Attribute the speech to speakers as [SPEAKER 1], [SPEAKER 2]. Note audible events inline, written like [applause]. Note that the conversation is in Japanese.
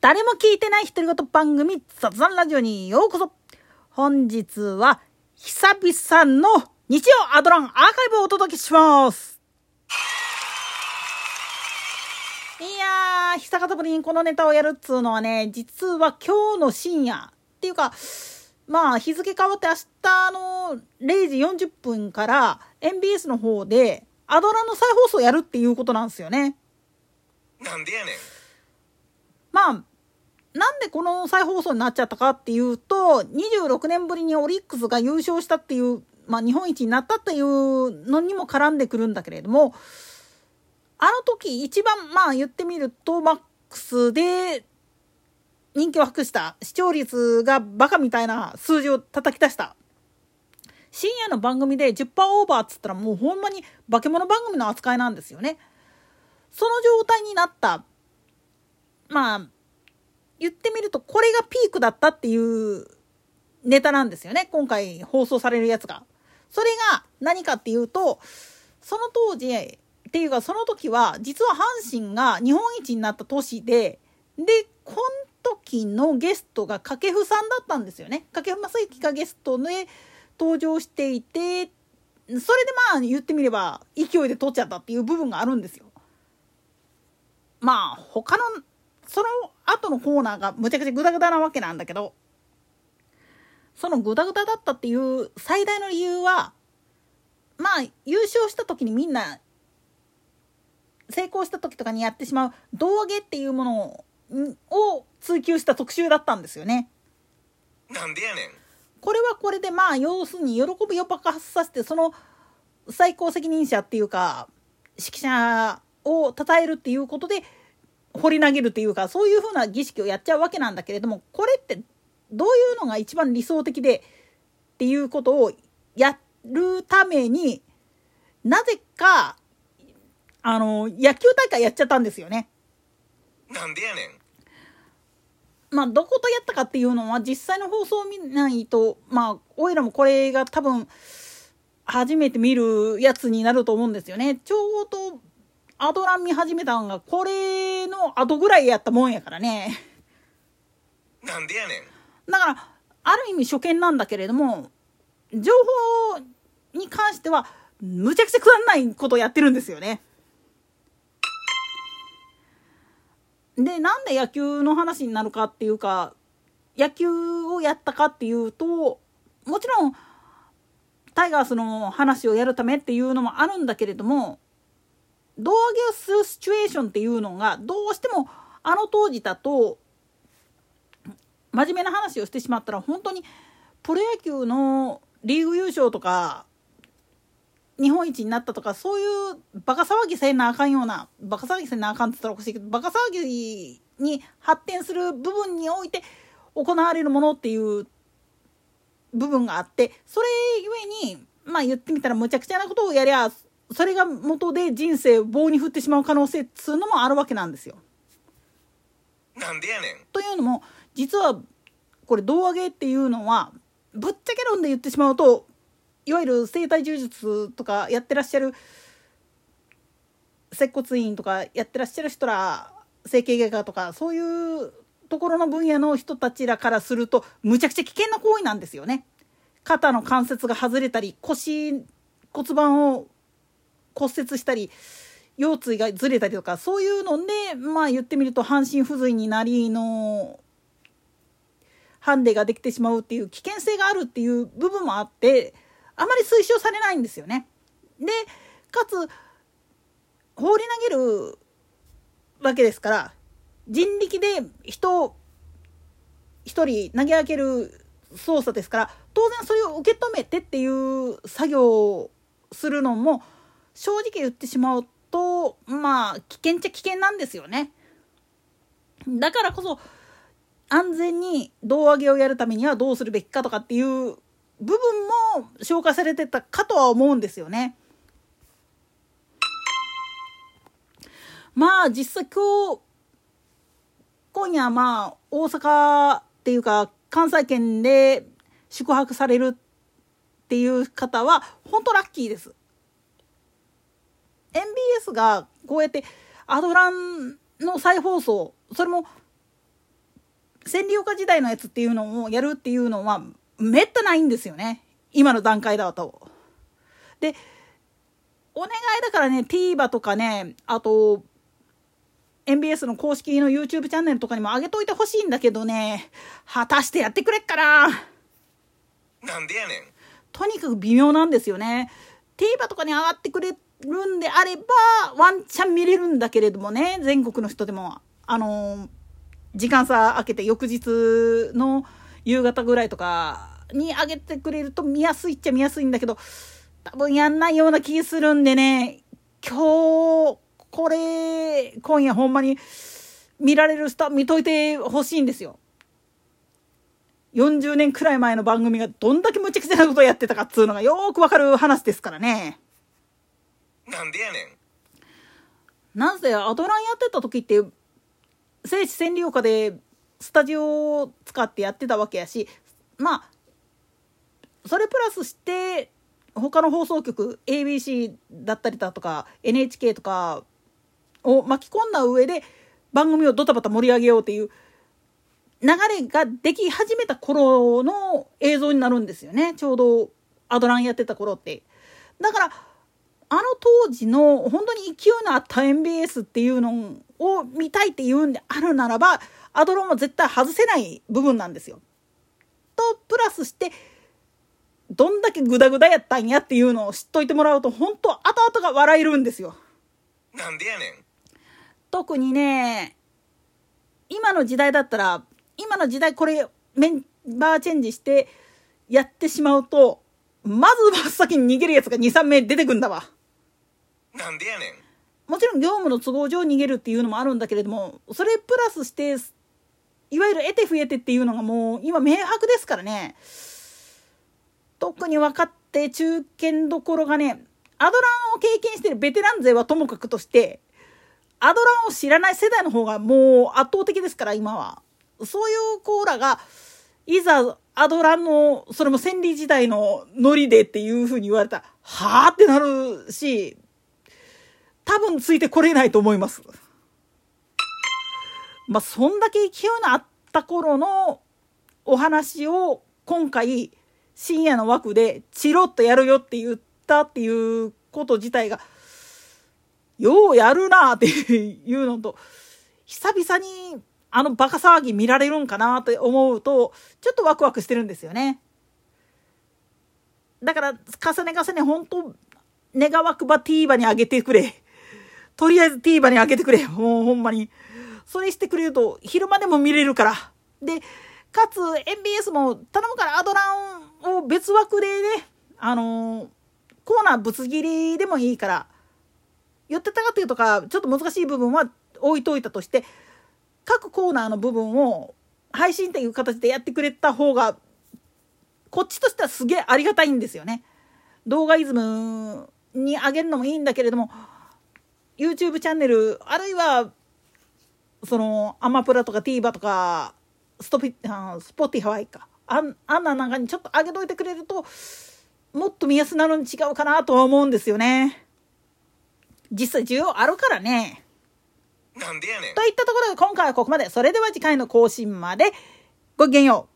[SPEAKER 1] 誰も聞いてない独り言番組雑談ラジオにようこそ本日は久々の日曜アドランアーカイブをお届けしますいやー、久方ぶりにこのネタをやるっつうのはね、実は今日の深夜っていうか、まあ日付変わって明日の0時40分から MBS の方でアドランの再放送やるっていうことなんですよね。
[SPEAKER 2] なんでやねん。
[SPEAKER 1] まあ、なんでこの再放送になっちゃったかっていうと、26年ぶりにオリックスが優勝したっていう、まあ日本一になったっていうのにも絡んでくるんだけれども、あの時一番まあ言ってみると、マックスで人気を博した視聴率がバカみたいな数字を叩き出した深夜の番組で10%オーバーっつったらもうほんまに化け物番組の扱いなんですよね。その状態になったまあ言ってみるとこれがピークだったっていうネタなんですよね今回放送されるやつが。それが何かっていうとその当時っていうかその時は実は阪神が日本一になった年ででこの時のゲストが掛布さんだったんですよね。掛布正幸がゲストで登場していてそれでまあ言ってみれば勢いで取っちゃったっていう部分があるんですよ。まあ他のその後のコーナーがむちゃくちゃグダグダなわけなんだけどそのグダグダだったっていう最大の理由はまあ優勝した時にみんな成功した時とかにやってしまう胴上げっていうものを追求した特集だったんですよね。
[SPEAKER 2] なんでやねん。
[SPEAKER 1] これはこれでまあ要するに喜びを爆発させてその最高責任者っていうか指揮者を称えるっていうことで掘り投げるっていうかそういうふうな儀式をやっちゃうわけなんだけれどもこれってどういうのが一番理想的でっていうことをやるためになぜかあの野球大会やっちゃったんですよね。
[SPEAKER 2] なんでやねん。
[SPEAKER 1] まあどことやったかっていうのは実際の放送を見ないとまあおいらもこれが多分初めて見るやつになると思うんですよね。ちょうどアドラン見始めたんがこれの後ぐらいやったもんやからね。
[SPEAKER 2] なんでやねん。
[SPEAKER 1] だからある意味初見なんだけれども情報に関してはむちゃくちゃくだらないことをやってるんですよね。でなんで野球の話になるかっていうか野球をやったかっていうともちろんタイガースの話をやるためっていうのもあるんだけれども胴上げをするシチュエーションっていうのがどうしてもあの当時だと真面目な話をしてしまったら本当にプロ野球のリーグ優勝とか日本一になったとかそういうバカ騒ぎせなあかんようなバカ騒ぎせなあかんって言ったらおかしいけどバカ騒ぎに発展する部分において行われるものっていう部分があってそれゆえにまあ言ってみたらむちゃくちゃなことをやりゃそれが元で人生を棒に振ってしまう可能性っつうのもあるわけなんですよ。
[SPEAKER 2] なんでやねん。
[SPEAKER 1] というのも実はこれ胴上げっていうのはぶっちゃけ論で言ってしまうといわゆる生体柔術とかやってらっしゃる接骨院とかやってらっしゃる人ら整形外科とかそういうところの分野の人たちらからするとむちゃくちゃ危険な行為なんですよね。肩の関節が外れたり腰骨盤を骨折したり腰椎がずれたりとかそういうのでまあ言ってみると半身不随になりのハンデができてしまうっていう危険性があるっていう部分もあってあまり推奨されないんですよね。でかつ放り投げるわけですから人力で人を一人投げ上げる操作ですから当然それを受け止めてっていう作業をするのも正直言ってしまうとまあ危険っちゃ危険なんですよね。だからこそ安全に胴上げをやるためにはどうするべきかとかっていう部分も消化されてたかとは思うんですよね。まあ実際今日今夜まあ大阪っていうか関西圏で宿泊されるっていう方は本当ラッキーです。MBS がこうやってアドランの再放送それも占領下時代のやつっていうのをやるっていうのはめったないんですよね。今の段階だと。でお願いだからね TVer とかねあと MBS の公式の YouTube チャンネルとかにも上げといてほしいんだけどね。果たしてやってくれっかな。
[SPEAKER 2] なんでやねん。
[SPEAKER 1] とにかく微妙なんですよね。TVer とかに上がってくれるんであればワンチャン見れるんだけれどもね全国の人でもあの時間差空けて翌日の夕方ぐらいとかに上げてくれると見やすいっちゃ見やすいんだけど多分やんないような気するんでね今日これ今夜ほんまに見られるスタ見といてほしいんですよ。40年くらい前の番組がどんだけ無茶苦茶なことをやってたかっつうのがよーくわかる話ですからね。
[SPEAKER 2] なんでやねん
[SPEAKER 1] なぜアドランやってた時って聖地占領下でスタジオを使ってやってたわけやしまあそれプラスして他の放送局 ABC だったりだとか NHK とかを巻き込んだ上で番組をドタバタ盛り上げようっていう流れができ始めた頃の映像になるんですよねちょうどアドランやってた頃って。だからあの当時の本当に勢いのあった MBS っていうのを見たいっていうんであるならばアドロンは絶対外せない部分なんですよ。とプラスしてどんだけグダグダやったんやっていうのを知っといてもらうと本当後々が笑えるんですよ。
[SPEAKER 2] なんでやねん
[SPEAKER 1] 特にね今の時代だったら今の時代これメンバーチェンジしてやってしまうとまず真っ先に逃げるやつが23名出てくんだわ。
[SPEAKER 2] なんでやねん。
[SPEAKER 1] もちろん業務の都合上逃げるっていうのもあるんだけれどもそれプラスしていわゆる得て増えてっていうのがもう今明白ですからね。特に分かって中堅どころがねアドランを経験してるベテラン勢はともかくとしてアドランを知らない世代の方がもう圧倒的ですから今は。そういうコーラがいざアドランのそれも千里時代のノリでっていうふうに言われたらはあってなるし多分ついてこれないと思います。まあ、そんだけ勢いのあった頃のお話を今回深夜の枠でチロッとやるよって言ったっていうこと自体がようやるなっていうのと久々にあのバカ騒ぎ見られるんかなって思うとちょっとワクワクしてるんですよね。だから重ね重ね本当願わくば TVer に上げてくれ。とりあえず TVer に開けてくれ。も [laughs] うほんまに。それしてくれると昼間でも見れるから。で、かつ MBS も頼むからアドランを別枠でね、あのー、コーナーぶつ切りでもいいから、寄ってたかっていうとか、ちょっと難しい部分は置いといたとして、各コーナーの部分を配信っていう形でやってくれた方が、こっちとしてはすげえありがたいんですよね。動画イズムに上げるのもいいんだけれども、YouTube チャンネルあるいはそのアマプラとか TVer とかストピあ Spotify かあんあんな中にちょっと上げといてくれるともっと見やすなのに違うかなとは思うんですよね。実際需要あるからね。
[SPEAKER 2] なんでやねん
[SPEAKER 1] といったところで今回はここまで。それでは次回の更新までごきげんよう。